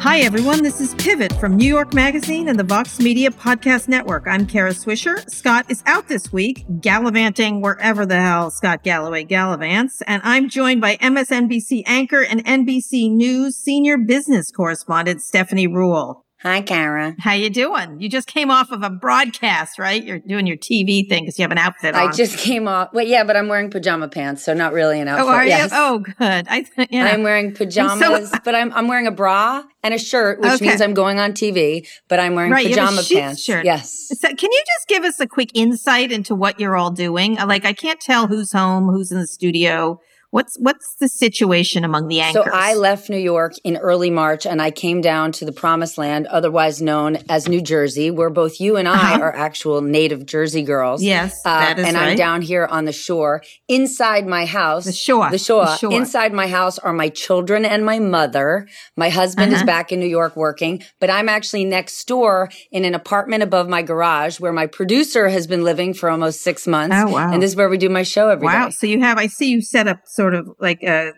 Hi, everyone. This is Pivot from New York Magazine and the Vox Media Podcast Network. I'm Kara Swisher. Scott is out this week, gallivanting wherever the hell Scott Galloway gallivants. And I'm joined by MSNBC anchor and NBC News senior business correspondent Stephanie Ruhle. Hi, Kara. How you doing? You just came off of a broadcast, right? You're doing your TV thing because you have an outfit on. I just came off. Well, yeah, but I'm wearing pajama pants, so not really an outfit. oh, are yes. you? Oh, good. I yeah. I'm wearing pajamas, but I'm I'm wearing a bra and a shirt, which Okay. means I'm going on TV. But I'm wearing Right, you have a pajama pants. shirt. Yes. So can you just give us a quick insight into what you're all doing? Like, I can't tell who's home, who's in the studio. What's what's the situation among the anchors? So I left New York in early March and I came down to the promised land, otherwise known as New Jersey, where both you and I Uh-huh. are actual native Jersey girls. Yes, Uh, that is and right. I'm down here on the shore. Inside my house, The shore. the shore. The shore. Inside my house are my children and my mother. My husband is Uh-huh. back in New York working, but I'm actually next door in an apartment above my garage where my producer has been living for almost six months. Oh, wow. And this is where we do my show every day. wow. So you have, I see you set up sort of like a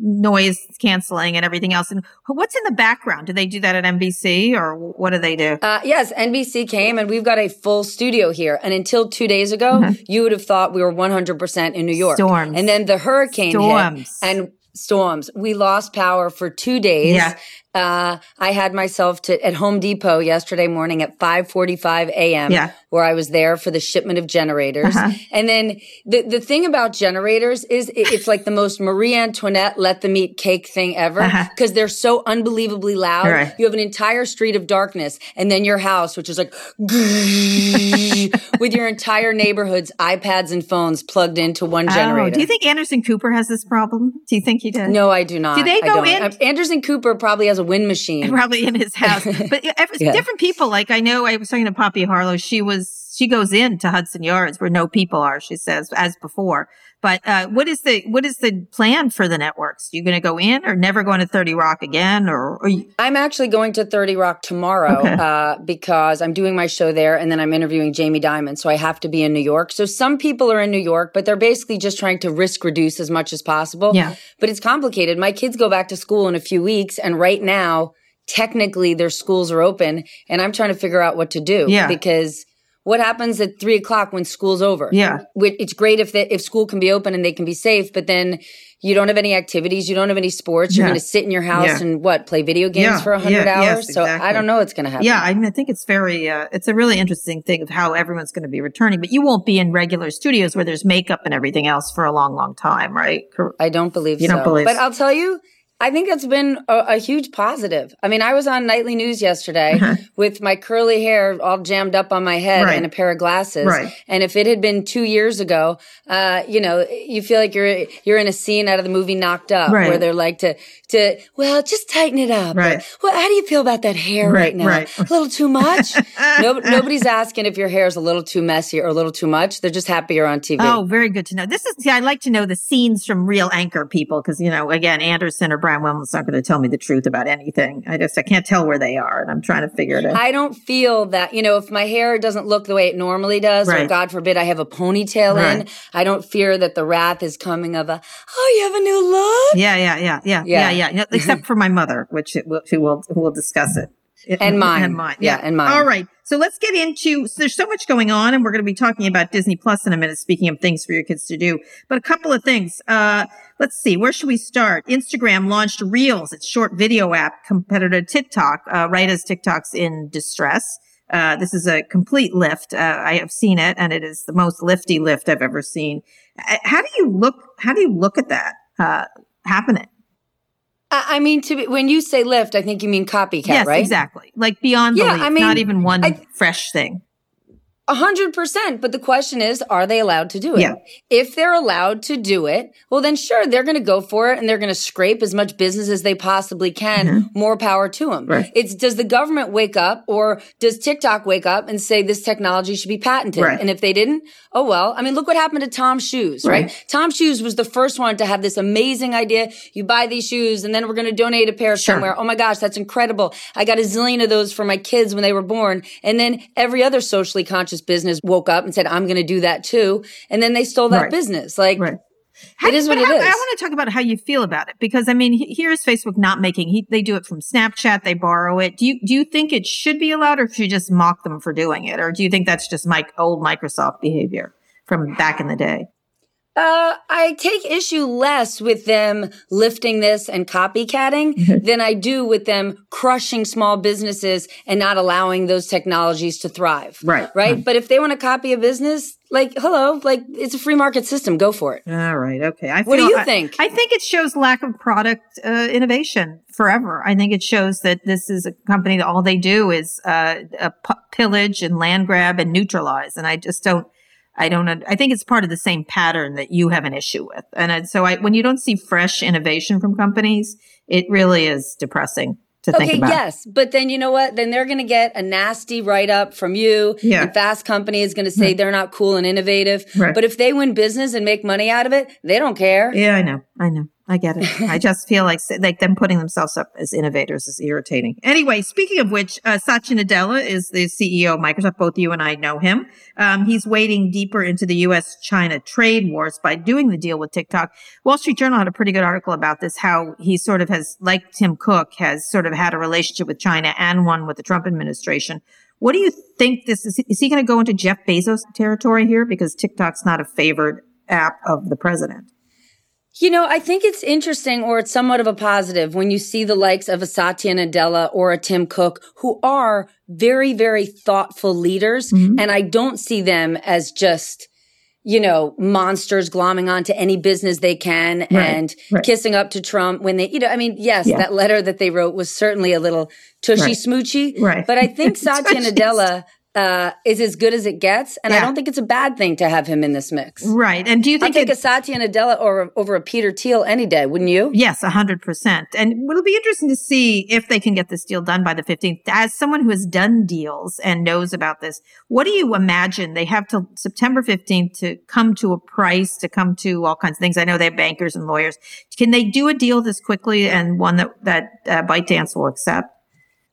noise canceling and everything else. And what's in the background? Do they do that at NBC or what do they do? Uh, yes, NBC came and we've got a full studio here. And until two days ago, you would have thought we were 100% in New York. Storms. And then the hurricane Storms. hit and storms. We lost power for two days. Yeah. Uh, I had myself to at Home Depot yesterday morning at 5:45 a.m. Yeah. where I was there for the shipment of generators. Uh-huh. And then the the thing about generators is it- it's like the most Marie Antoinette let them eat cake thing ever Uh-huh. because they're so unbelievably loud. Right. You have an entire street of darkness, and then your house, which is like with your entire neighborhood's iPads and phones plugged into one generator. Oh, do you think Anderson Cooper has this problem? Do you think he does? No, I do not. Do they I go don't. in- Uh, Anderson Cooper probably has a wind machine. probably in his house. But Yeah. different people, like I know I was talking to Poppy Harlow. She was, she goes in to Hudson Yards where no people are, she says, as before. But, uh, what is the, what is the plan for the networks? You're going to go in or never going to 30 Rock again or, or you, I'm actually going to 30 Rock tomorrow Okay. uh, because I'm doing my show there and then I'm interviewing Jamie Dimon. So I have to be in New York. So some people are in New York, but they're basically just trying to risk reduce as much as possible. Yeah. But it's complicated. My kids go back to school in a few weeks. And right now, technically their schools are open and I'm trying to figure out what to do. Yeah. Because what happens at three o'clock when school's over? Yeah. It's great if the, if school can be open and they can be safe, but then you don't have any activities, you don't have any sports. You're Yeah. going to sit in your house Yeah. and what play video games Yeah. for a hundred Yeah. Yes, hours. So I don't know what's going to happen. yeah, I mean, I think it's very, uh, it's a really interesting thing of how everyone's going to be returning, but you won't be in regular studios where there's makeup and everything else for a long, long time, right? I don't believe You so. don't believe but. I'll tell you, I think it's been a, a huge positive. I mean, I was on nightly news yesterday Uh-huh. with my curly hair all jammed up on my head Right. and a pair of glasses. Right. And if it had been two years ago, uh, you know, you feel like you're you're in a scene out of the movie Knocked Up, Right. where they're like to to well, just tighten it up. Or, Right. well, how do you feel about that hair Right, now? right. A little too much. no, nobody's asking if your hair is a little too messy or a little too much. They're just happy you're on TV. Oh, very good to know. This is, see, I like to know the scenes from real anchor people because, you know, again, Anderson or Brian Williams not going to tell me the truth about anything. I just, I can't tell where they are and I'm trying to figure it out. I don't feel that, you know, if my hair doesn't look the way it normally does, or God forbid I have a ponytail in, I don't fear that the wrath is coming of a, oh, you have a new look? yeah, yeah, yeah, yeah, yeah, Yeah. yeah, mm-hmm. Except for my mother, which it will, who will, who will discuss it. It- And mine. And mine. Yeah, and mine. All right. So let's get into, so there's so much going on and we're going to be talking about Disney Plus in a minute, speaking of things for your kids to do. But a couple of things. Uh, let's see. Where should we start? Instagram launched Reels, its short video app competitor to TikTok, uh, right as TikTok's in distress. Uh, this is a complete lift. Uh, I have seen it and it is the most lifty lift I've ever seen. Uh, How do you look, how do you look at that, uh, happening? I, I mean, to be, when you say lift, I think you mean copycat, yes, right? exactly. Like beyond Yeah, belief, I mean, not even one I- fresh thing. A hundred percent. But the question is, are they allowed to do it? Yeah. If they're allowed to do it, well, then sure, they're going to go for it and they're going to scrape as much business as they possibly can. More power to them. Mm-hmm. Right. It's, does the government wake up or does TikTok wake up and say this technology should be patented? Right. And if they didn't, oh well. I mean, look what happened to TOMS Shoes, right? Right. TOMS Shoes was the first one to have this amazing idea. You buy these shoes and then we're going to donate a pair Sure. somewhere. Oh my gosh, that's incredible. I got a zillion of those for my kids when they were born. And then every other socially conscious business woke up and said, I'm going to do that too. And then they stole that Right. business. Like, Right. How, it is what it how, is. I want to talk about how you feel about it because I mean, here's Facebook not making. He, they do it from Snapchat. They borrow it. Do you do you think it should be allowed, or should you just mock them for doing it, or do you think that's just my old Microsoft behavior from back in the day? Uh, I take issue less with them lifting this and copycatting than I do with them crushing small businesses and not allowing those technologies to thrive. Right. Right. But if they want to copy a business, like, hello, like it's a free market system. Go for it. All right. Okay. I what do you I, think? I think it shows lack of product uh, innovation forever. I think it shows that this is a company that all they do is uh, p- pillage and land grab and neutralize. And I just don't I don't, I think it's part of the same pattern that you have an issue with. And so I, when you don't see fresh innovation from companies, it really is depressing to okay, think about. yes. But then you know what? Then they're going to get a nasty write up from you. Yeah. And Fast Company is going to say right. they're not cool and innovative. Right. But if they win business and make money out of it, they don't care. Yeah, I know. I know. I get it. I just feel like like them putting themselves up as innovators is irritating. Anyway, speaking of which, uh, Satya Nadella is the CEO of Microsoft. Both you and I know him. Um, he's wading deeper into the U.S.-China trade wars by doing the deal with TikTok. Wall Street Journal had a pretty good article about this. How he sort of has, like Tim Cook, has sort of had a relationship with China and one with the Trump administration. What do you think this is? Is he going to go into Jeff Bezos territory here because TikTok's not a favored app of the president? You know, I think it's interesting or it's somewhat of a positive when you see the likes of a Satya Nadella or a Tim Cook who are very, very thoughtful leaders. Mm-hmm. And I don't see them as just, you know, monsters glomming onto any business they can right, and right. kissing up to Trump when they, you know, I mean, yes, yeah. that letter that they wrote was certainly a little tushy right. smoochy. Right. But I think Satya Nadella uh, is as good as it gets, and yeah. I don't think it's a bad thing to have him in this mix. Right. And do you think I'd take a Satya Nadella or over a Peter Thiel any day, wouldn't you? Yes, hundred percent. And it'll be interesting to see if they can get this deal done by the fifteenth. As someone who has done deals and knows about this, what do you imagine they have till September fifteenth to come to a price, to come to all kinds of things? I know they have bankers and lawyers. Can they do a deal this quickly and one that that uh, ByteDance will accept?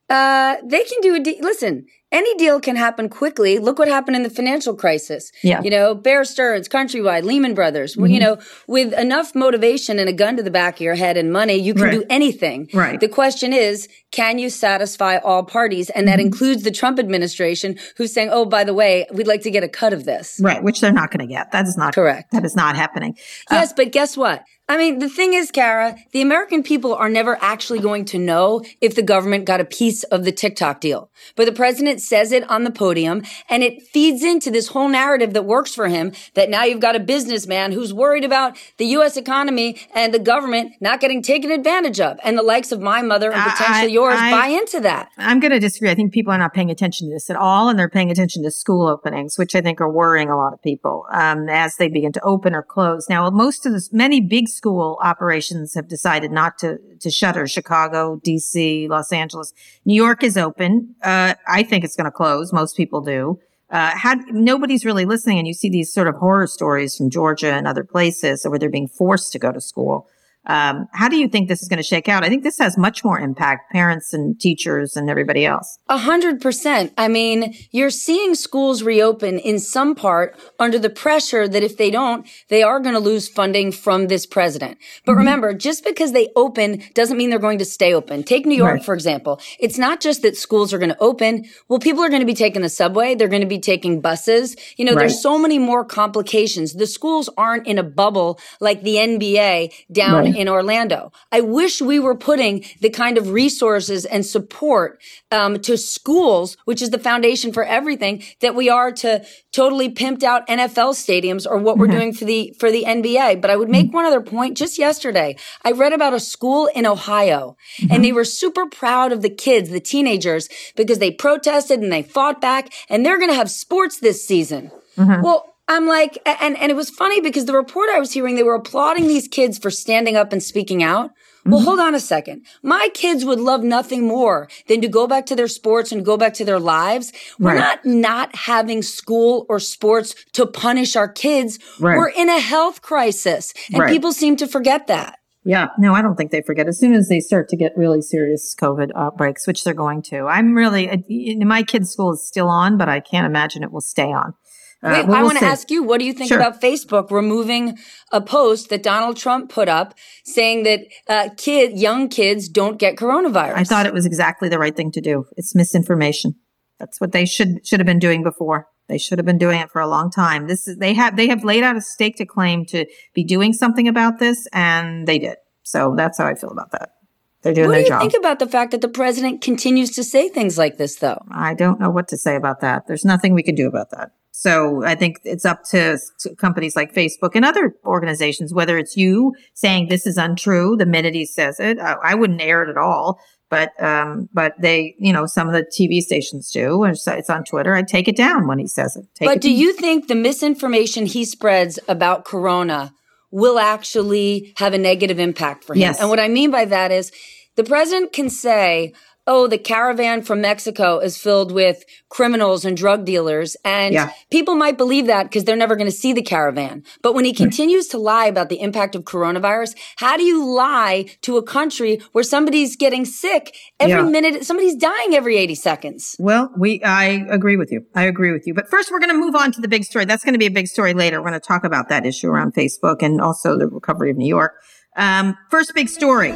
Uh, they can do a deal. Listen, any deal can happen quickly. Look what happened in the financial crisis. Yeah. You know, Bear Stearns, Countrywide, Lehman Brothers. Mm-hmm. You know, with enough motivation and a gun to the back of your head and money, you can right. do anything. Right. The question is, can you satisfy all parties? And that mm-hmm. includes the Trump administration who's saying, oh, by the way, we'd like to get a cut of this. Right. Which they're not going to get. That is not correct. That is not happening. Yes, uh, but guess what? I mean, the thing is, Kara, the American people are never actually going to know if the government got a piece of the TikTok deal. But the president says it on the podium and it feeds into this whole narrative that works for him that now you've got a businessman who's worried about the U.S. economy and the government not getting taken advantage of. And the likes of my mother and potentially I, yours I, buy into that. I'm going to disagree. I think people are not paying attention to this at all and they're paying attention to school openings, which I think are worrying a lot of people um, as they begin to open or close. Now, most of this, many big school operations have decided not to, to shutter Chicago, DC, Los Angeles. New York is open. Uh, I think it's going to close. Most people do. Uh, had nobody's really listening and you see these sort of horror stories from Georgia and other places where they're being forced to go to school. Um, how do you think this is going to shake out? I think this has much more impact, parents and teachers and everybody else. A hundred percent. I mean, you're seeing schools reopen in some part under the pressure that if they don't, they are going to lose funding from this president. But mm-hmm. remember, just because they open doesn't mean they're going to stay open. Take New York, right. for example. It's not just that schools are going to open. Well, people are going to be taking the subway. They're going to be taking buses. You know, right. there's so many more complications. The schools aren't in a bubble like the NBA down right in Orlando. I wish we were putting the kind of resources and support um, to schools, which is the foundation for everything, that we are to totally pimped out NFL stadiums or what we're mm-hmm. doing for the for the NBA. But I would make mm-hmm. one other point. Just yesterday, I read about a school in Ohio, mm-hmm. and they were super proud of the kids, the teenagers, because they protested and they fought back, and they're going to have sports this season. Mm-hmm. Well, I'm like, and, and it was funny because the report I was hearing, they were applauding these kids for standing up and speaking out. Well, mm-hmm. hold on a second. My kids would love nothing more than to go back to their sports and go back to their lives. We're not not having school or sports to punish our kids. Right. We're in a health crisis and right. people seem to forget that. Yeah, no, I don't think they forget. As soon as they start to get really serious COVID outbreaks, which they're going to, I'm really, my kid's school is still on, but I can't imagine it will stay on. Uh, Wait, I want to ask you, what do you think sure. about Facebook removing a post that Donald Trump put up saying that uh, kid, young kids don't get coronavirus? I thought it was exactly the right thing to do. It's misinformation. That's what they should should have been doing before. They should have been doing it for a long time. This is they have they have laid out a stake to claim to be doing something about this, and they did. So that's how I feel about that. They're doing what their job. What do you think about the fact that the president continues to say things like this, though? I don't know what to say about that. There's nothing we can do about that. So I think it's up to, companies like Facebook and other organizations, whether it's you saying this is untrue the minute he says it. I, I wouldn't air it at all, but um, but they, you know, some of the TV stations do. It's, it's on Twitter. I take it down when he says it. Take but it do down. you think the misinformation he spreads about Corona will actually have a negative impact for him? Yes. And what I mean by that is the president can say, oh, the caravan from Mexico is filled with criminals and drug dealers. And yeah. people might believe that because they're never going to see the caravan. But when he continues to lie about the impact of coronavirus, how do you lie to a country where somebody's getting sick every yeah. minute? Somebody's dying every 80 seconds. Well, we, I agree with you. I agree with you. But first, we're going to move on to the big story. That's going to be a big story later. We're going to talk about that issue around Facebook and also the recovery of New York. Um, first big story.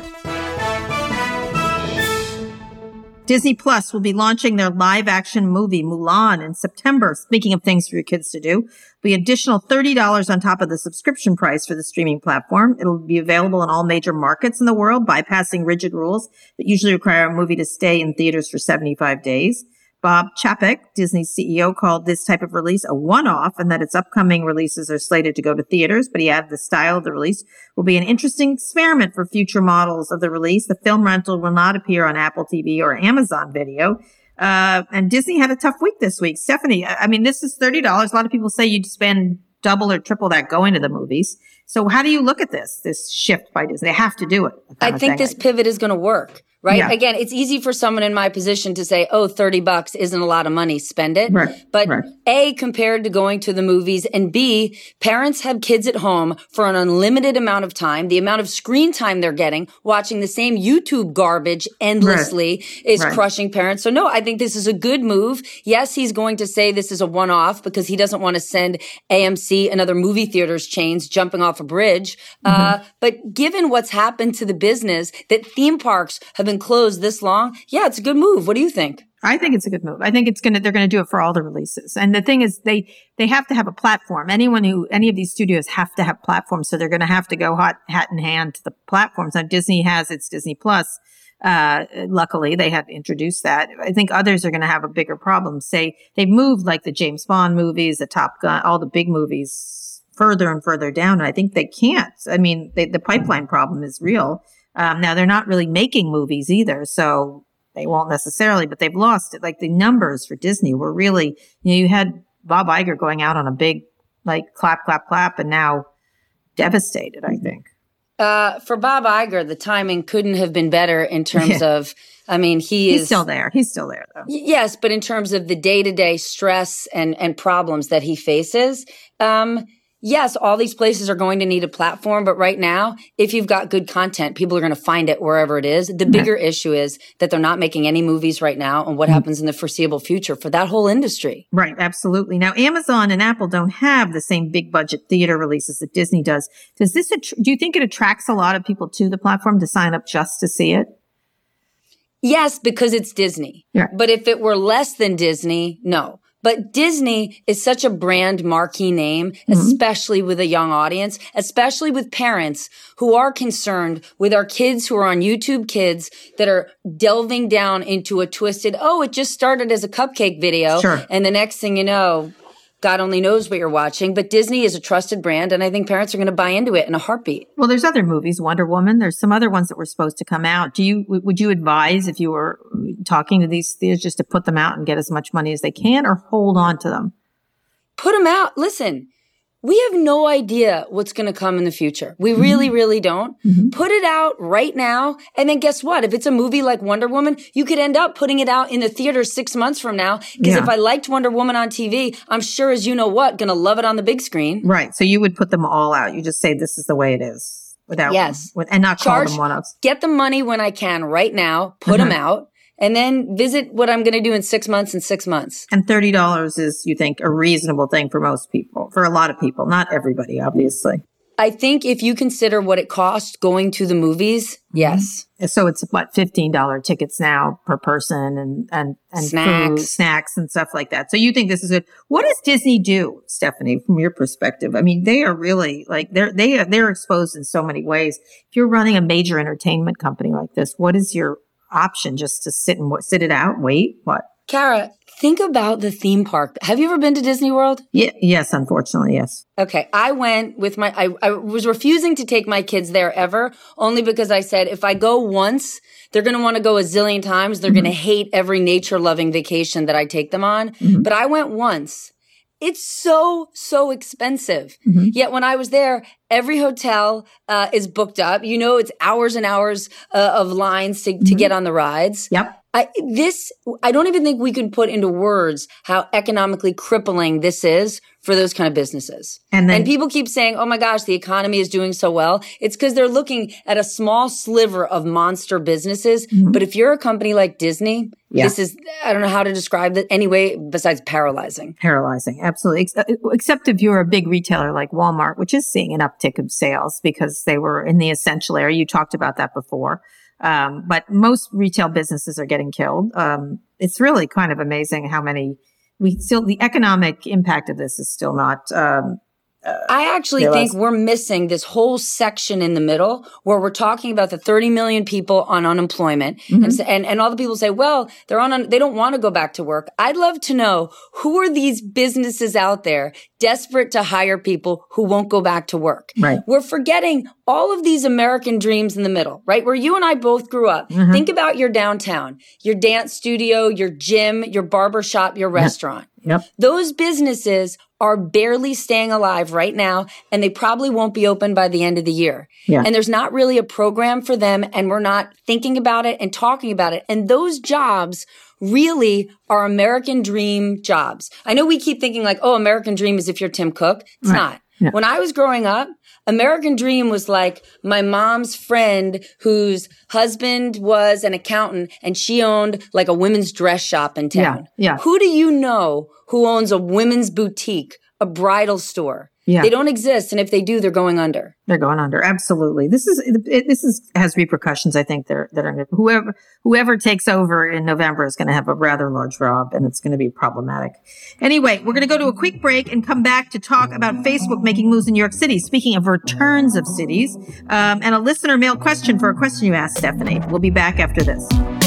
Disney Plus will be launching their live action movie Mulan in September. Speaking of things for your kids to do, be additional $30 on top of the subscription price for the streaming platform. It'll be available in all major markets in the world, bypassing rigid rules that usually require a movie to stay in theaters for 75 days. Bob Chapek, Disney's CEO, called this type of release a one-off and that its upcoming releases are slated to go to theaters, but he added the style of the release will be an interesting experiment for future models of the release. The film rental will not appear on Apple TV or Amazon Video. Uh, and Disney had a tough week this week. Stephanie, I mean, this is $30. A lot of people say you'd spend double or triple that going to the movies. So how do you look at this, this shift by Disney? They have to do it. I think this pivot is going to work right? Yeah. Again, it's easy for someone in my position to say, oh, 30 bucks isn't a lot of money, spend it. Right. But right. A, compared to going to the movies, and B, parents have kids at home for an unlimited amount of time. The amount of screen time they're getting watching the same YouTube garbage endlessly right. is crushing parents. So no, I think this is a good move. Yes, he's going to say this is a one off because he doesn't want to send AMC and other movie theaters chains jumping off a bridge. Mm-hmm. Uh, but given what's happened to the business that theme parks have been closed this long, yeah, it's a good move. What do you think? I think it's a good move. I think it's gonna they're gonna do it for all the releases. And the thing is, they they have to have a platform. Anyone who any of these studios have to have platforms, so they're gonna have to go hot hat in hand to the platforms. Now Disney has its Disney Plus. Uh, luckily they have introduced that. I think others are to have a bigger problem. Say they've moved like the James Bond movies, the Top Gun, all the big movies further and further down. And I think they can't. I mean, they, the pipeline problem is real. Um, now they're not really making movies either, so they won't necessarily, but they've lost it. Like the numbers for Disney were really, you know, you had Bob Iger going out on a big, like clap, clap, clap, and now devastated, I think. Uh, for Bob Iger, the timing couldn't have been better in terms of, I mean, he He's is still there. He's still there though. yes, but in terms of the day to day stress and, and problems that he faces, um, yes, all these places are going to need a platform, but right now, if you've got good content, people are going to find it wherever it is. The bigger issue is that they're not making any movies right now and what mm-hmm. happens in the foreseeable future for that whole industry. Right. Absolutely. Now, Amazon and Apple don't have the same big budget theater releases that Disney does. Does this, do you think it attracts a lot of people to the platform to sign up just to see it? Yes, because it's Disney. Yeah. But if it were less than Disney, no. But Disney is such a brand marquee name, mm-hmm. especially with a young audience, especially with parents who are concerned with our kids who are on YouTube kids that are delving down into a twisted, oh, it just started as a cupcake video. Sure. And the next thing you know, God only knows what you're watching, but Disney is a trusted brand, and I think parents are going to buy into it in a heartbeat. Well, there's other movies, Wonder Woman. There's some other ones that were supposed to come out. Do you would you advise if you were talking to these theaters just to put them out and get as much money as they can, or hold on to them? Put them out. Listen, we have no idea what's going to come in the future. We mm-hmm. really, really don't. Mm-hmm. Put it out right now. And then guess what? If it's a movie like Wonder Woman, you could end up putting it out in the theater six months from now. Because yeah. if I liked Wonder Woman on TV, I'm sure as you know what, going to love it on the big screen. Right. So you would put them all out. You just say this is the way it is without, yes. With, and not Charge, call them one offs. Get the money when I can right now, put mm-hmm. them out and then visit what I'm going to do in six months and six months. And $30 is, you think, a reasonable thing for most people, for a lot of people, not everybody, obviously. I think if you consider what it costs going to the movies, mm-hmm. yes. So it's what fifteen dollar tickets now per person, and and and snacks. food, snacks, and stuff like that. So you think this is good? What does Disney do, Stephanie, from your perspective? I mean, they are really like they're they are, they're exposed in so many ways. If you're running a major entertainment company like this, what is your option? Just to sit and sit it out, wait, what? Kara, think about the theme park. Have you ever been to Disney World? Yeah, yes, unfortunately, yes. Okay, I went with my I, I was refusing to take my kids there ever only because I said if I go once, they're going to want to go a zillion times. They're mm-hmm. going to hate every nature-loving vacation that I take them on. Mm-hmm. But I went once. It's so, so expensive. Mm-hmm. Yet when I was there, every hotel uh, is booked up. You know, it's hours and hours uh, of lines to, to mm-hmm. get on the rides. Yep. I, this, I don't even think we can put into words how economically crippling this is for those kind of businesses. And, then, and people keep saying, oh my gosh, the economy is doing so well. It's because they're looking at a small sliver of monster businesses. Mm-hmm. But if you're a company like Disney, yeah. this is, I don't know how to describe it anyway, besides paralyzing. Paralyzing. Absolutely. Uh, except if you're a big retailer like Walmart, which is seeing an uptick of sales because they were in the essential area. You talked about that before. Um, but most retail businesses are getting killed. Um, it's really kind of amazing how many we still, the economic impact of this is still not, um, uh, I actually think we're missing this whole section in the middle where we're talking about the 30 million people on unemployment. Mm-hmm. And, and, and all the people say, well, they're on, they don't want to go back to work. I'd love to know who are these businesses out there desperate to hire people who won't go back to work? Right. We're forgetting all of these American dreams in the middle, right? Where you and I both grew up. Mm-hmm. Think about your downtown, your dance studio, your gym, your barber shop, your restaurant. Yep. Those businesses are barely staying alive right now and they probably won't be open by the end of the year. Yeah. And there's not really a program for them and we're not thinking about it and talking about it. And those jobs really are American dream jobs. I know we keep thinking like, oh, American dream is if you're Tim Cook. It's right. not. Yeah. When I was growing up, American Dream was like my mom's friend whose husband was an accountant and she owned like a women's dress shop in town. Yeah. yeah. Who do you know who owns a women's boutique, a bridal store? Yeah. They don't exist. And if they do, they're going under. They're going under. Absolutely. This is, it, this is, has repercussions. I think they're, that are, whoever, whoever takes over in November is going to have a rather large job and it's going to be problematic. Anyway, we're going to go to a quick break and come back to talk about Facebook making moves in New York City. Speaking of returns of cities, um, and a listener mail question for a question you asked, Stephanie. We'll be back after this.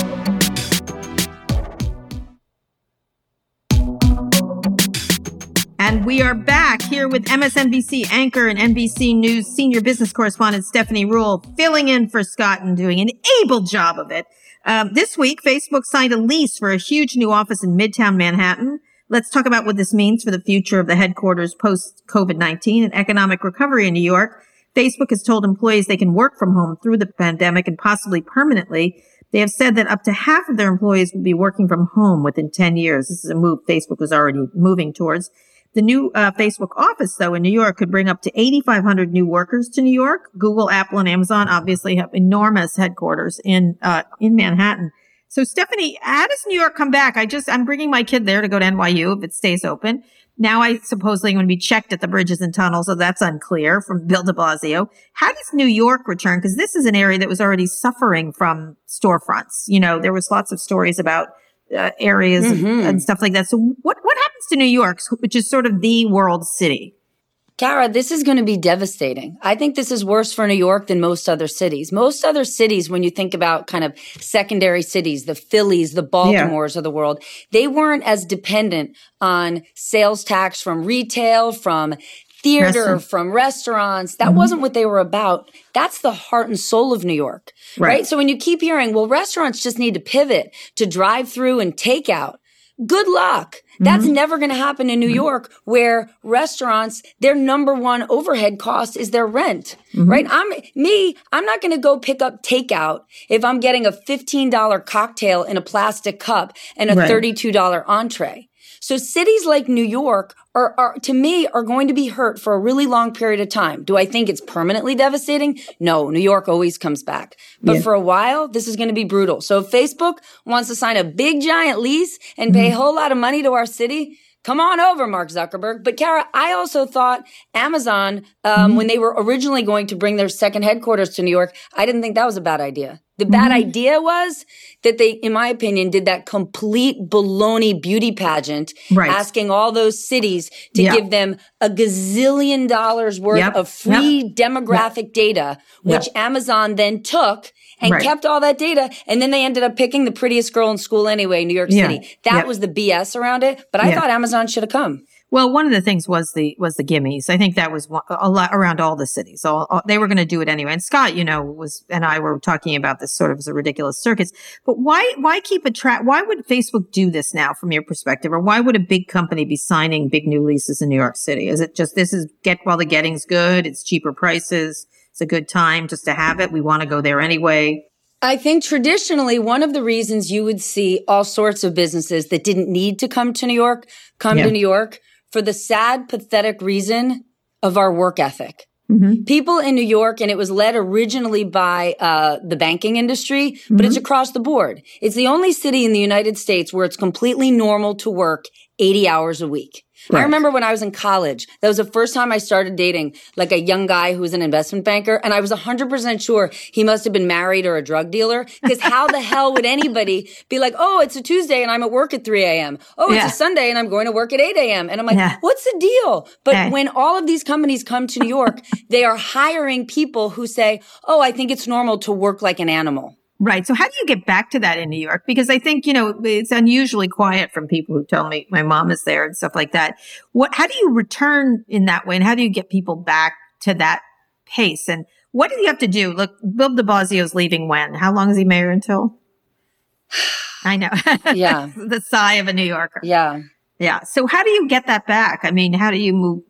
And we are back here with MSNBC anchor and NBC News senior business correspondent Stephanie Ruhle, filling in for Scott and doing an able job of it. Um, this week, Facebook signed a lease for a huge new office in Midtown Manhattan. Let's talk about what this means for the future of the headquarters post COVID-19 and economic recovery in New York. Facebook has told employees they can work from home through the pandemic and possibly permanently. They have said that up to half of their employees will be working from home within 10 years. This is a move Facebook was already moving towards. The new uh, Facebook office, though, in New York could bring up to 8,500 new workers to New York. Google, Apple, and Amazon obviously have enormous headquarters in uh, in Manhattan. So, Stephanie, how does New York come back? I just I'm bringing my kid there to go to NYU if it stays open. Now, I supposedly am going to be checked at the bridges and tunnels, so that's unclear from Bill De Blasio. How does New York return? Because this is an area that was already suffering from storefronts. You know, there was lots of stories about uh, areas mm-hmm. and, and, stuff like that. So what, what happens to New York, which is sort of the world city? Kara, this is going to be devastating. I think this is worse for New York than most other cities. Most other cities, when you think about kind of secondary cities, the Phillies, the Baltimores yeah. of the world, they weren't as dependent on sales tax from retail, from theater, Restaurant. from restaurants. That mm-hmm. wasn't what they were about. That's the heart and soul of New York, right. right? So when you keep hearing, well, restaurants just need to pivot to drive through and takeout. Good luck. That's mm-hmm. never going to happen in New mm-hmm. York where restaurants, their number one overhead cost is their rent, mm-hmm. right? I'm me, I'm not going to go pick up takeout if I'm getting a $15 cocktail in a plastic cup and a right. $32 entree. So cities like New York are, are, to me, are going to be hurt for a really long period of time. Do I think it's permanently devastating? No, New York always comes back. But yeah. for a while, this is going to be brutal. So if Facebook wants to sign a big giant lease and pay mm-hmm. a whole lot of money to our city, Come on over, Mark Zuckerberg. But Kara, I also thought Amazon, um, mm-hmm. when they were originally going to bring their second headquarters to New York, I didn't think that was a bad idea. The bad mm-hmm. idea was that they, in my opinion, did that complete baloney beauty pageant, right. asking all those cities to yep. give them a gazillion dollars worth yep. of free yep. demographic data, which Amazon then took and right. kept all that data. And then they ended up picking the prettiest girl in school anyway, New York City. That was the BS around it. But I thought Amazon should have come. Well, one of the things was the was the gimmies. I think that was a lot around all the cities. All, all they were going to do it anyway. And Scott, you know, was and I were talking about this sort of as a ridiculous circus. But why why keep a track? Why would Facebook do this now, from your perspective, or why would a big company be signing big new leases in New York City? Is it just this is get while the getting's good? It's cheaper prices. It's a good time just to have it. We want to go there anyway. I think traditionally, one of the reasons you would see all sorts of businesses that didn't need to come to New York come yeah. to New York for the sad, pathetic reason of our work ethic. Mm-hmm. People in New York, and it was led originally by uh, the banking industry, mm-hmm. but it's mm-hmm. across the board. It's the only city in the United States where it's completely normal to work 80 hours a week. Right. I remember when I was in college, that was the first time I started dating like a young guy who was an investment banker. And I was 100% sure he must have been married or a drug dealer. Because how the hell would anybody be like, oh, it's a Tuesday and I'm at work at 3 a.m. Oh, yeah. it's a Sunday and I'm going to work at 8 a.m. And I'm like, yeah. what's the deal? But when all of these companies come to New York, they are hiring people who say, oh, I think it's normal to work like an animal. Right. So how do you get back to that in New York? Because I think, you know, it's unusually quiet from people who tell me my mom is there and stuff like that. What, how do you return in that way? And how do you get people back to that pace? And what do you have to do? Look, Bill de Blasio's leaving when? How long is he mayor until? I know. Yeah. the sigh of a New Yorker. Yeah. Yeah. So how do you get that back? I mean, how do you move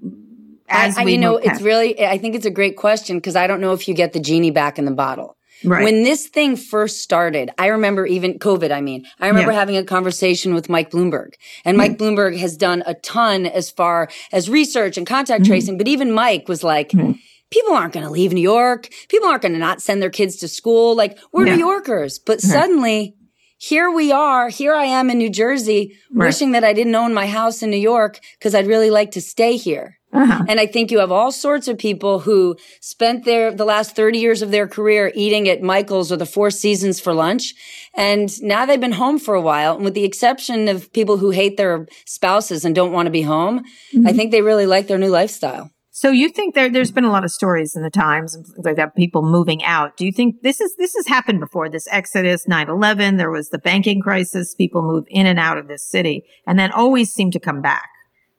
as I, we you know, it's really, I think it's a great question because I don't know if you get the genie back in the bottle. Right. When this thing first started, I remember even COVID, I mean, I remember yeah. having a conversation with Mike Bloomberg. And Mike mm-hmm. Bloomberg has done a ton as far as research and contact mm-hmm. tracing, but even Mike was like, mm-hmm. People aren't going to leave New York. People aren't going to not send their kids to school. Like we're yeah. New Yorkers. But suddenly here we are. Here I am in New Jersey, right. wishing that I didn't own my house in New York because I'd really like to stay here. Uh-huh. And I think you have all sorts of people who spent their, the last 30 years of their career eating at Michael's or the Four Seasons for lunch. And now they've been home for a while. And with the exception of people who hate their spouses and don't want to be home, mm-hmm. I think they really like their new lifestyle. So you think there, there's been a lot of stories in the Times and things like that, people moving out. Do you think this is, this has happened before? This Exodus, 9-11, there was the banking crisis, people move in and out of this city and then always seem to come back.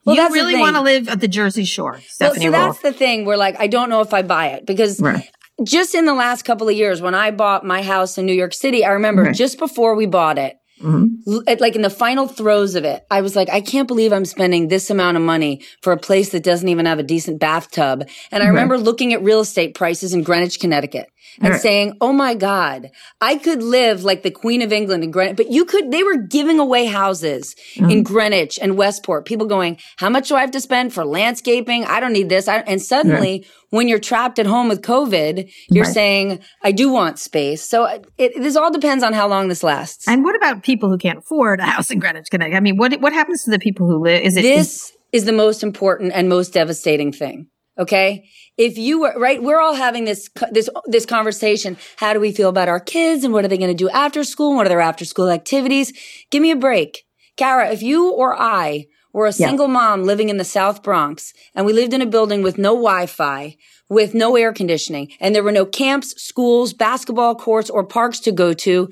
Well, you really want to live at the Jersey Shore, Stephanie well, so that's the thing. We're like, I don't know if I buy it because right. just in the last couple of years, when I bought my house in New York City, I remember right. just before we bought it, Mm-hmm. Like in the final throes of it, I was like, I can't believe I'm spending this amount of money for a place that doesn't even have a decent bathtub. And I remember looking at real estate prices in Greenwich, Connecticut and right. saying, Oh my God, I could live like the Queen of England in Greenwich, but you could, they were giving away houses mm-hmm. in Greenwich and Westport. People going, how much do I have to spend for landscaping? I don't need this. I, and suddenly when you're trapped at home with COVID, you're right. saying, I do want space. So it, this all depends on how long this lasts. And what about people who can't afford a house in Greenwich, Connecticut? I mean, what, what happens to the people who live? Is it? This is the most important and most devastating thing. Okay. If you were, right, we're all having this, this, this conversation. How do we feel about our kids and what are they going to do after school? what are their after school activities? Give me a break. Kara, if you or I we're a single yeah. mom living in the South Bronx and we lived in a building with no Wi-Fi, with no air conditioning, and there were no camps, schools, basketball courts, or parks to go to.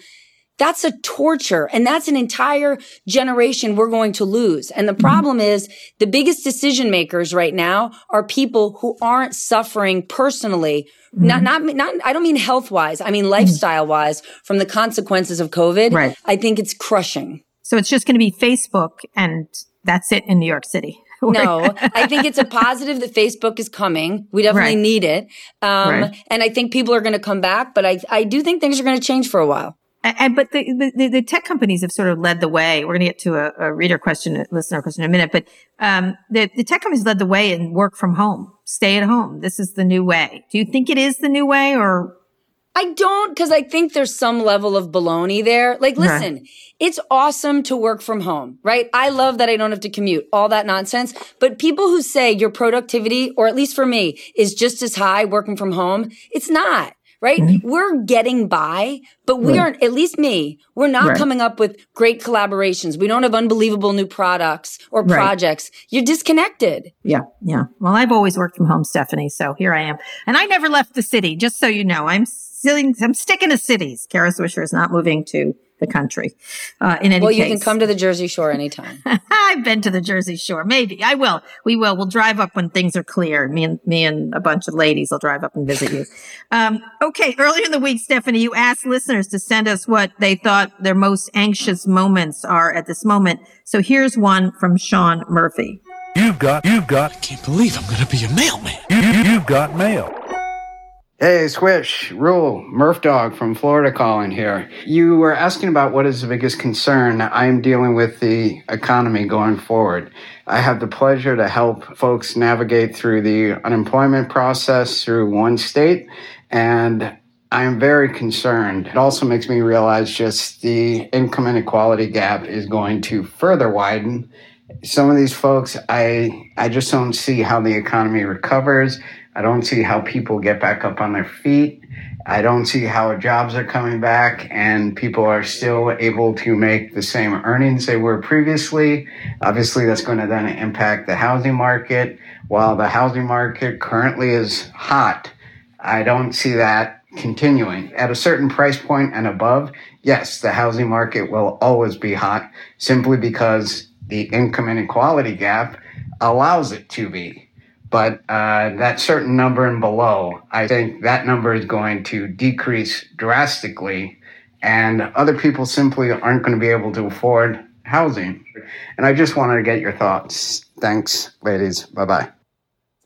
That's a torture. And that's an entire generation we're going to lose. And the mm-hmm. problem is the biggest decision makers right now are people who aren't suffering personally. Mm-hmm. Not, not, not, I don't mean health wise. I mean mm-hmm. lifestyle wise from the consequences of COVID. Right. I think it's crushing. So it's just going to be Facebook and that's it in New York City. no, I think it's a positive that Facebook is coming. We definitely right. need it. Um, right. and I think people are going to come back, but I, I do think things are going to change for a while. And, but the, the, the, tech companies have sort of led the way. We're going to get to a, a, reader question, a listener question in a minute, but, um, the, the tech companies led the way in work from home, stay at home. This is the new way. Do you think it is the new way or? I don't, cause I think there's some level of baloney there. Like, listen, right. it's awesome to work from home, right? I love that I don't have to commute, all that nonsense. But people who say your productivity, or at least for me, is just as high working from home, it's not right? Mm-hmm. We're getting by, but we right. aren't, at least me, we're not right. coming up with great collaborations. We don't have unbelievable new products or right. projects. You're disconnected. Yeah. Yeah. Well, I've always worked from home, Stephanie. So here I am. And I never left the city, just so you know. I'm sitting, I'm sticking to cities. Kara Swisher is not moving to the country. Uh, in any well, you can come to the Jersey Shore anytime. I've been to the Jersey Shore. Maybe I will. We will. We'll drive up when things are clear. Me and me and a bunch of ladies will drive up and visit you. Um, okay. Earlier in the week, Stephanie, you asked listeners to send us what they thought their most anxious moments are at this moment. So here's one from Sean Murphy. You've got, you've got. I can't believe I'm going to be a mailman. You, you, you've got mail. Hey, Swish, Ruhle, Murph Dog from Florida calling here. You were asking about what is the biggest concern. I'm dealing with the economy going forward. I have the pleasure to help folks navigate through the unemployment process through one state, and I am very concerned. It also makes me realize just the income inequality gap is going to further widen. Some of these folks, I, I just don't see how the economy recovers. I don't see how people get back up on their feet. I don't see how jobs are coming back and people are still able to make the same earnings they were previously. Obviously, that's going to then impact the housing market. While the housing market currently is hot, I don't see that continuing. At a certain price point and above, yes, the housing market will always be hot simply because the income inequality gap allows it to be. But uh, that certain number and below, I think that number is going to decrease drastically, and other people simply aren't going to be able to afford housing. And I just wanted to get your thoughts. Thanks, ladies. Bye bye.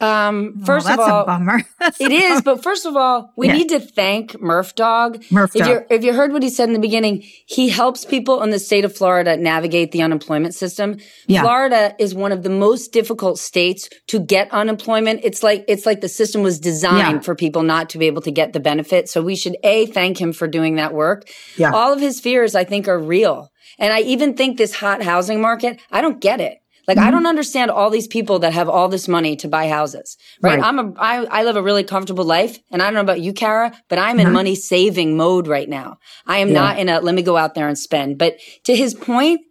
Um, oh, first of all, bummer. it is, but first of all, we yeah. need to thank Murph Dog. Murph if Dog. if you heard what he said in the beginning, he helps people in the state of Florida navigate the unemployment system. Yeah. Florida is one of the most difficult states to get unemployment. It's like, it's like the system was designed yeah. for people not to be able to get the benefit. So we should A, thank him for doing that work. Yeah. All of his fears, I think, are real. And I even think this hot housing market, I don't get it. Like mm-hmm. I don't understand all these people that have all this money to buy houses, right? right. I'm a, I, I live a really comfortable life and I don't know about you, Kara, but I'm in mm-hmm. money saving mode right now. I am yeah. not in a, let me go out there and spend. But to his point,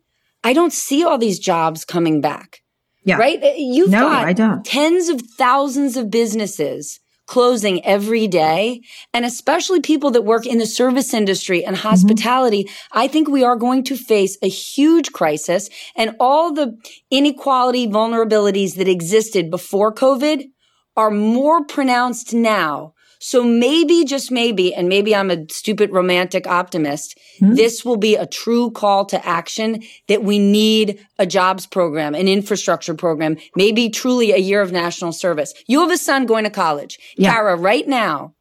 I don't see all these jobs coming back. Yeah. Right? You've no, got I don't. tens of thousands of businesses closing every day. And especially people that work in the service industry and mm-hmm. hospitality, mm-hmm. I think we are going to face a huge crisis and all the inequality vulnerabilities that existed before COVID are more pronounced now so maybe, just maybe, and maybe I'm a stupid romantic optimist, mm-hmm. this will be a true call to action that we need a jobs program, an infrastructure program, maybe truly a year of national service. You have a son going to college. Yeah. Kara, right now,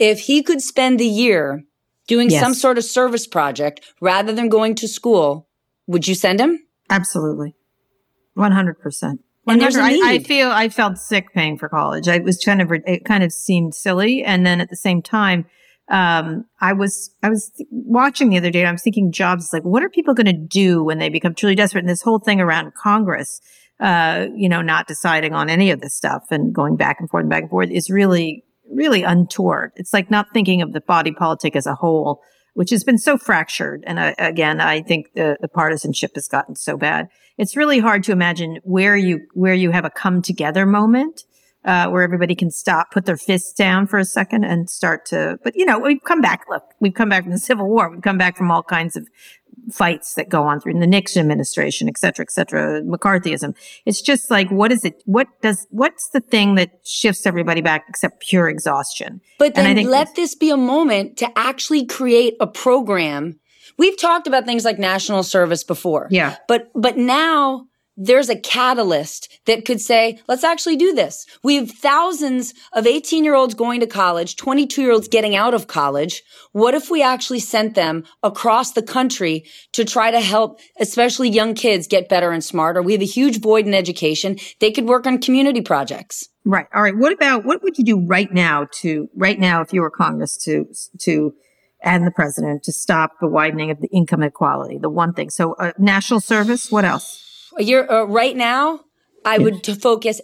if he could spend the year doing yes. some sort of service project rather than going to school, would you send him? Absolutely. 100%. And there's a need. I, I, feel I felt sick paying for college. I was kind of it kind of seemed silly, and then at the same time, um, I was I was watching the other day. I was thinking jobs like what are people going to do when they become truly desperate? And this whole thing around Congress, uh, you know, not deciding on any of this stuff and going back and forth and back and forth is really really untoward. It's like not thinking of the body politic as a whole, which has been so fractured. And I, again, I think the, the partisanship has gotten so bad it's really hard to imagine where you where you have a come together moment uh, where everybody can stop, put their fists down for a second, and start to. But you know, we've come back. Look, we've come back from the Civil War. We've come back from all kinds of fights that go on through the Nixon administration, et cetera, et cetera, McCarthyism. It's just like, what is it? What does, what's the thing that shifts everybody back except pure exhaustion? But then let this be a moment to actually create a program We've talked about things like national service before. Yeah. But, but now there's a catalyst that could say, let's actually do this. We have thousands of 18 year olds going to college, 22 year olds getting out of college. What if we actually sent them across the country to try to help, especially young kids get better and smarter? We have a huge void in education. They could work on community projects. Right. All right. What about, what would you do right now to, right now, if you were Congress to, to, and the president to stop the widening of the income inequality? The one thing. So, uh, national service. What else? You're uh, right now. I would to focus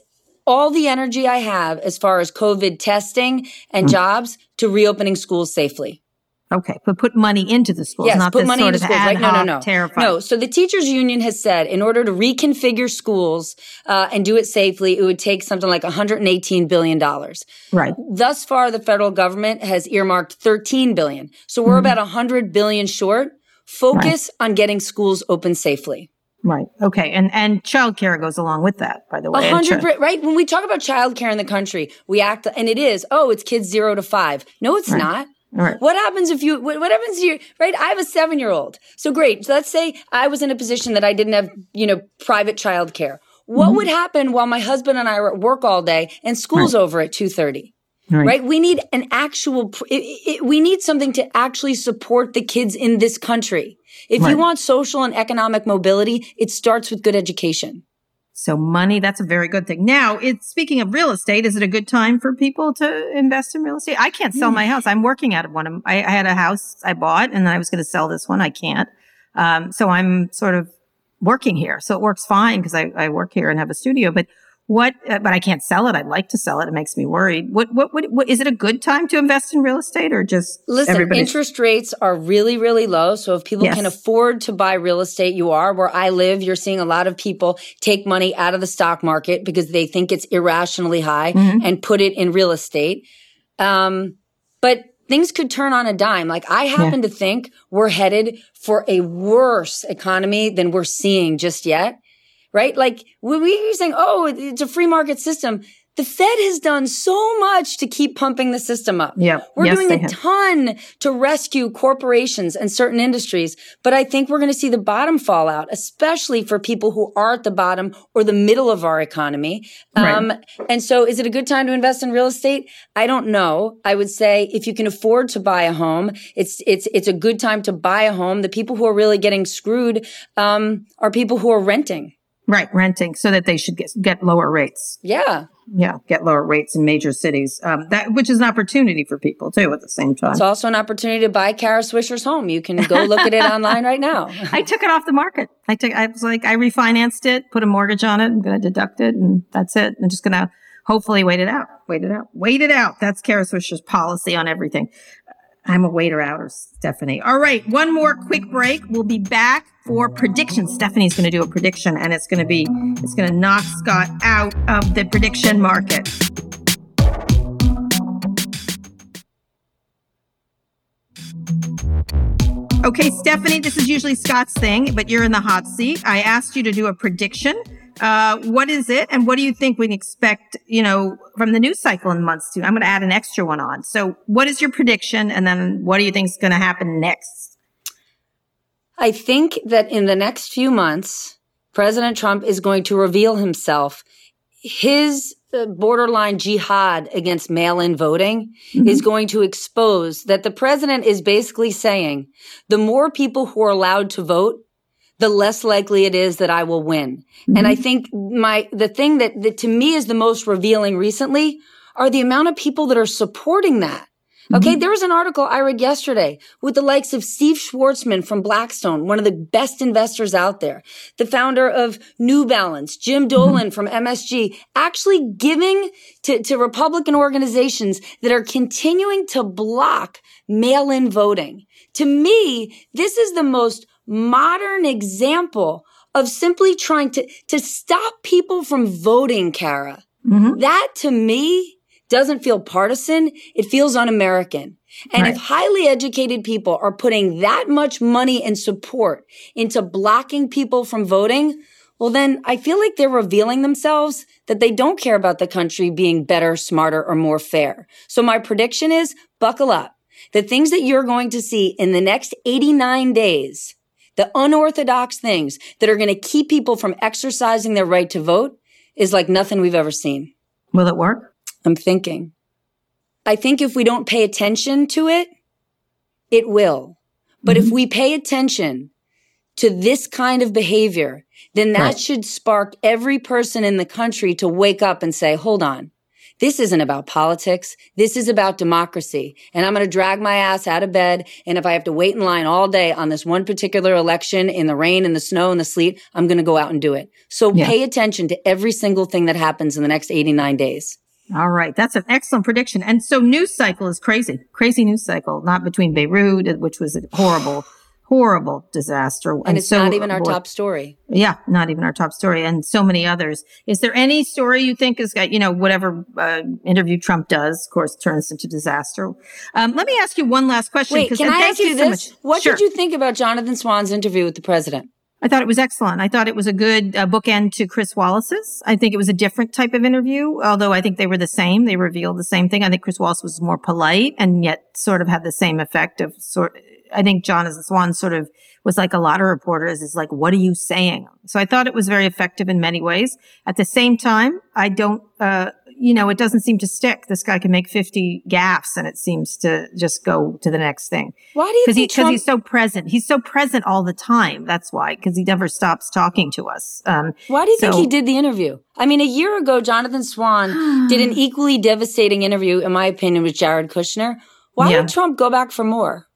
all the energy I have as far as COVID testing and Mm. jobs to reopening schools safely. Okay. But put money into the schools, Yes, not put this money sort into of schools. Right? No, no, no. terrifying. No. So the teachers union has said in order to reconfigure schools uh, and do it safely, it would take something like 118 billion dollars. Right. Thus far, the federal government has earmarked 13 billion. So Mm-hmm. we're about 100 billion short. Focus on getting schools open safely. Right. Okay. And, and childcare goes along with that, by the way. Hundred, chi- per- right? When we talk about childcare in the country, we act, and it is, oh, it's kids zero to five. No, it's not. Right. What happens if you, what, what happens to you, right? I have a seven year old. So great. So let's say I was in a position that I didn't have, you know, private childcare. What Mm-hmm. would happen while my husband and I are at work all day and school's over at 2.30? Right. Right. We need an actual, it, it, we need something to actually support the kids in this country. If Right. you want social and economic mobility, it starts with good education. So money, that's a very good thing. Now, it's speaking of real estate, is it a good time for people to invest in real estate? I can't sell my house. I'm working out of one of, I, I had a house I bought and then I was going to sell this one. I can't. Um, so I'm sort of working here. So it works fine because I, I work here and have a studio, but what, uh, but I can't sell it. I'd like to sell it. It makes me worried. What, what, what, what is it a good time to invest in real estate or just Listen, interest rates are really, really low. So if people Yes. can afford to buy real estate, you are. Where I live, you're seeing a lot of people take money out of the stock market because they think it's irrationally high Mm-hmm. and put it in real estate. Um, but things could turn on a dime. Like I happen to think we're headed for a worse economy than we're seeing just yet. Right? Like we we were saying, oh, it's a free market system. The Fed has done so much to keep pumping the system up. Yep. We're Yes, doing a have. ton to rescue corporations and certain industries, but I think we're going to see the bottom fall out, especially for people who are at the bottom or the middle of our economy. Um, and so is it a good time to invest in real estate? I don't know. I would say if you can afford to buy a home, it's, it's, it's a good time to buy a home. The people who are really getting screwed, um, are people who are renting. Right renting so that they should get, get lower rates. Yeah. Yeah. Get lower rates in major cities. Um, that, which is an opportunity for people too at the same time. It's also an opportunity to buy Kara Swisher's home. You can go look at it online right now. I took it off the market. I took, I was like, I refinanced it, put a mortgage on it. I'm going to deduct it and that's it. I'm just going to hopefully wait it out, wait it out, wait it out. That's Kara Swisher's policy on everything. I'm a waiter outer, Stephanie. All right. One more quick break. We'll be back for predictions. Stephanie's going to do a prediction and it's going to be, it's going to knock Scott out of the prediction market. Okay, Stephanie, this is usually Scott's thing, but you're in the hot seat. I asked you to do a prediction. Uh, what is it? And what do you think we can expect, you know, from the news cycle in months to? I'm going to add an extra one on. So what is your prediction? And then what do you think is going to happen next? I think that in the next few months, President Trump is going to reveal himself. His uh, borderline jihad against mail in voting is going to expose that the president is basically saying the more people who are allowed to vote, the less likely it is that I will win. And I think my, the thing that, that to me is the most revealing recently are the amount of people that are supporting that. Okay. There was an article I read yesterday with the likes of Steve Schwarzman from Blackstone, one of the best investors out there, the founder of New Balance, Jim mm-hmm. Dolan from MSG, actually giving to, to Republican organizations that are continuing to block mail-in voting. To me, this is the most modern example of simply trying to, to stop people from voting, Kara. Mm-hmm. That to me doesn't feel partisan. It feels un-American. And if highly educated people are putting that much money and support into blocking people from voting, well, then I feel like they're revealing themselves that they don't care about the country being better, smarter, or more fair. So my prediction is buckle up. The things that you're going to see in the next 89 days, the unorthodox things that are going to keep people from exercising their right to vote is like nothing we've ever seen. Will it work? I'm thinking. I think if we don't pay attention to it, it will. But mm-hmm. if we pay attention to this kind of behavior, then that right. should spark every person in the country to wake up and say, hold on. This isn't about politics. This is about democracy. And I'm going to drag my ass out of bed. And if I have to wait in line all day on this one particular election in the rain and the snow and the sleet, I'm going to go out and do it. So yeah. pay attention to every single thing that happens in the next 89 days. All right. That's an excellent prediction. And so news cycle is crazy, crazy news cycle, not between Beirut, which was a horrible horrible disaster. And, and it's so, not even our top story. Yeah, not even our top story, and so many others. Is there any story you think is got, you know, whatever uh, interview Trump does, of course, turns into disaster? Um, let me ask you one last question. Wait, can I ask you, you this? So what sure. did you think about Jonathan Swan's interview with the president? I thought it was excellent. I thought it was a good uh, bookend to Chris Wallace's. I think it was a different type of interview, although I think they were the same. They revealed the same thing. I think Chris Wallace was more polite and yet sort of had the same effect of sort I think Jonathan Swan sort of was like a lot of reporters is like, what are you saying? So I thought it was very effective in many ways. At the same time, I don't, uh, you know, it doesn't seem to stick. This guy can make 50 gaffes and it seems to just go to the next thing. Why do you Cause think he, Trump- he's so present. He's so present all the time. That's why, cause he never stops talking to us. Um, why do you so- think he did the interview? I mean, a year ago, Jonathan Swan did an equally devastating interview, in my opinion, with Jared Kushner. Why yeah. would Trump go back for more?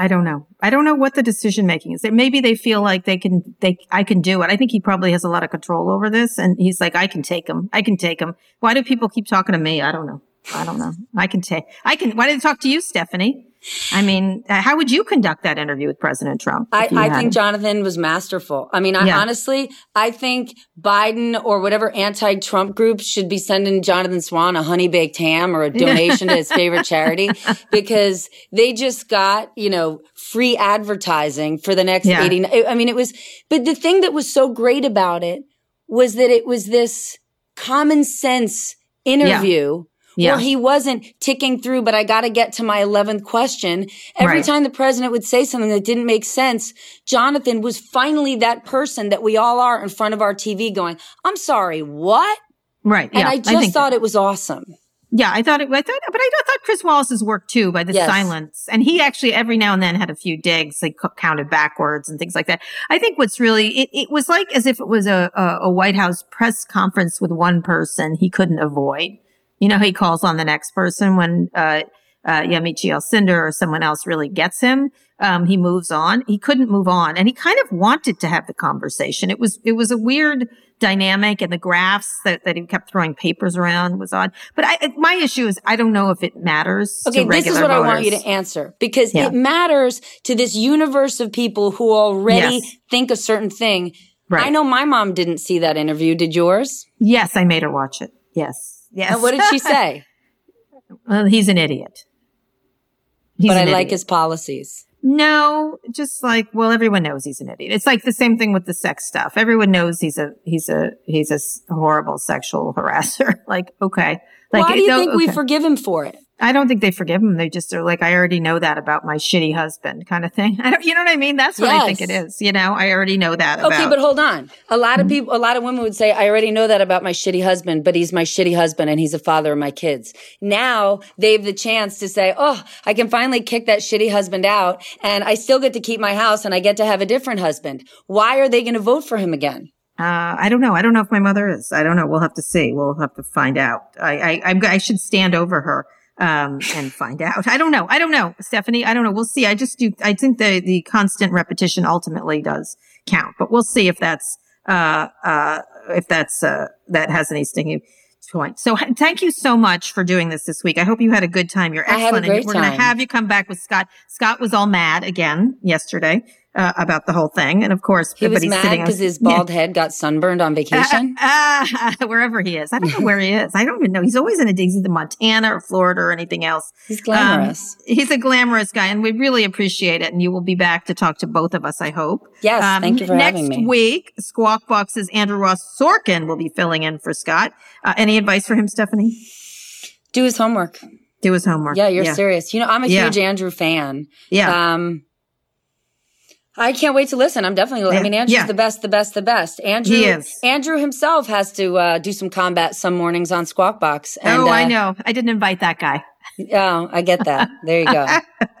I don't know. I don't know what the decision making is. Maybe they feel like they can, they, I can do it. I think he probably has a lot of control over this and he's like, I can take him. I can take him. Why do people keep talking to me? I don't know. I don't know. I can take, I can, why did they talk to you, Stephanie? I mean, uh, how would you conduct that interview with President Trump? I, I think Jonathan was masterful. I mean, I, yeah. honestly, I think Biden or whatever anti-Trump group should be sending Jonathan Swan a honey baked ham or a donation to his favorite charity because they just got, you know, free advertising for the next yeah. 80. I mean, it was, but the thing that was so great about it was that it was this common sense interview. Yeah yeah. he wasn't ticking through, but I got to get to my 11th question. Every right. time the president would say something that didn't make sense, Jonathan was finally that person that we all are in front of our TV going, I'm sorry, what? Right. And yeah, I just I thought it was awesome. Yeah, I thought it. I thought, but I thought Chris Wallace's work too by the yes. silence, and he actually every now and then had a few digs, like counted backwards and things like that. I think what's really it, it was like as if it was a, a, a White House press conference with one person he couldn't avoid. You know, he calls on the next person when, uh, uh, Yamiche Alcindor or someone else really gets him. Um, he moves on. He couldn't move on and he kind of wanted to have the conversation. It was, it was a weird dynamic and the graphs that, that he kept throwing papers around was odd. But I, my issue is I don't know if it matters. Okay. this is what voters. I want you to answer because yeah. it matters to this universe of people who already yes. think a certain thing. Right. I know my mom didn't see that interview. Did yours? Yes. I made her watch it. Yes. Yes. And what did she say? well, he's an idiot. He's but I like his policies. No, just like, well, everyone knows he's an idiot. It's like the same thing with the sex stuff. Everyone knows he's a, he's a, he's a horrible sexual harasser. like, okay. Like, Why do you think okay. we forgive him for it? I don't think they forgive him. They just are like, I already know that about my shitty husband kind of thing. I don't, you know what I mean? That's what yes. I think it is. You know, I already know that. Okay, but hold on. A lot of mm-hmm. people, a lot of women would say, I already know that about my shitty husband, but he's my shitty husband and he's a father of my kids. Now they have the chance to say, Oh, I can finally kick that shitty husband out and I still get to keep my house and I get to have a different husband. Why are they going to vote for him again? Uh, I don't know. I don't know if my mother is. I don't know. We'll have to see. We'll have to find out. I, I, I, I should stand over her um, and find out. I don't know. I don't know, Stephanie. I don't know. We'll see. I just do. I think the the constant repetition ultimately does count, but we'll see if that's uh, uh, if that's uh, that has any stinging point. So thank you so much for doing this this week. I hope you had a good time. You're excellent. and we're going to have you come back with Scott. Scott was all mad again yesterday uh, about the whole thing. And of course, he was mad because his bald yeah. head got sunburned on vacation. Uh, uh, wherever he is, I don't know where he is. I don't even know. He's always in a he's either Montana or Florida or anything else. He's glamorous. Um, he's a glamorous guy, and we really appreciate it. And you will be back to talk to both of us. I hope. Yes, um, thank you for having me. Next week, Squawk Box's Andrew Ross Sorkin will be filling in for Scott. Uh, any advice for him, Stephanie? Do his homework. Do his homework. Yeah, you're yeah. serious. You know, I'm a yeah. huge Andrew fan. Yeah. Um, I can't wait to listen. I'm definitely. I mean, Andrew's Yeah. the best, the best, the best. Andrew He is. Andrew himself has to uh, do some combat some mornings on Squawk Box. And, oh, I uh, know. I didn't invite that guy. Oh, I get that. There you go.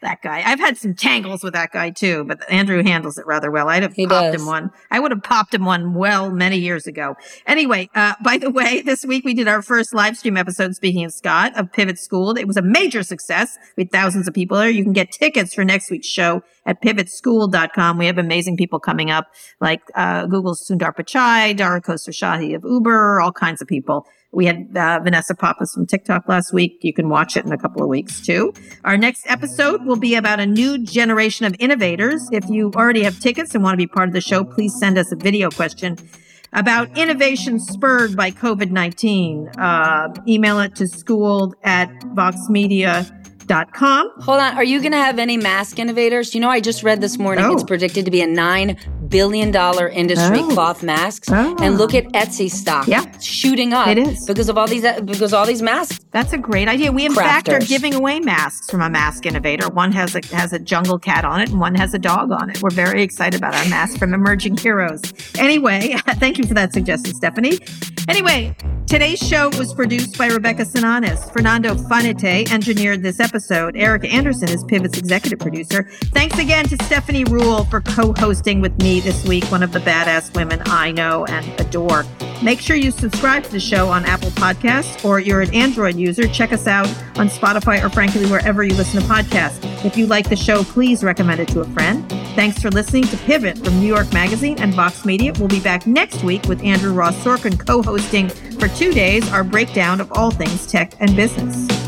that guy. I've had some tangles with that guy too, but Andrew handles it rather well. I'd have He popped does. him one. I would have popped him one well many years ago. Anyway, uh, by the way, this week we did our first live stream episode, speaking of Scott, of Pivot School. It was a major success. We had thousands of people there. You can get tickets for next week's show at pivotschool.com. We have amazing people coming up like uh, Google's Sundar Pichai, Dara Khosrowshahi of Uber, all kinds of people. We had uh, Vanessa Pappas from TikTok last week. You can watch it in a couple of weeks too. Our next episode will be about a new generation of innovators. If you already have tickets and want to be part of the show, please send us a video question about innovation spurred by COVID 19. Uh, email it to school at voxmedia.com. Hold on. Are you going to have any mask innovators? You know, I just read this morning Oh. it's predicted to be a $9 billion industry, Oh. cloth masks. Oh. And look at Etsy stock. Yeah. Shooting up. It is. Because of all these, because all these masks. That's a great idea. We in fact are giving away masks from a mask innovator. One has a has a jungle cat on it, and one has a dog on it. We're very excited about our mask from Emerging Heroes. Anyway, thank you for that suggestion, Stephanie. Anyway, today's show was produced by Rebecca Sananes. Fernando Fanete engineered this episode. Erica Anderson is Pivot's executive producer. Thanks again to Stephanie Ruhle for co-hosting with me this week, one of the badass women I know and adore. Make sure you subscribe to the show on Apple Podcasts or you're an Android user. Check us out on Spotify or frankly, wherever you listen to podcasts. If you like the show, please recommend it to a friend. Thanks for listening to Pivot from New York Magazine and Vox Media. We'll be back next week with Andrew Ross Sorkin co hosting for two days our breakdown of all things tech and business.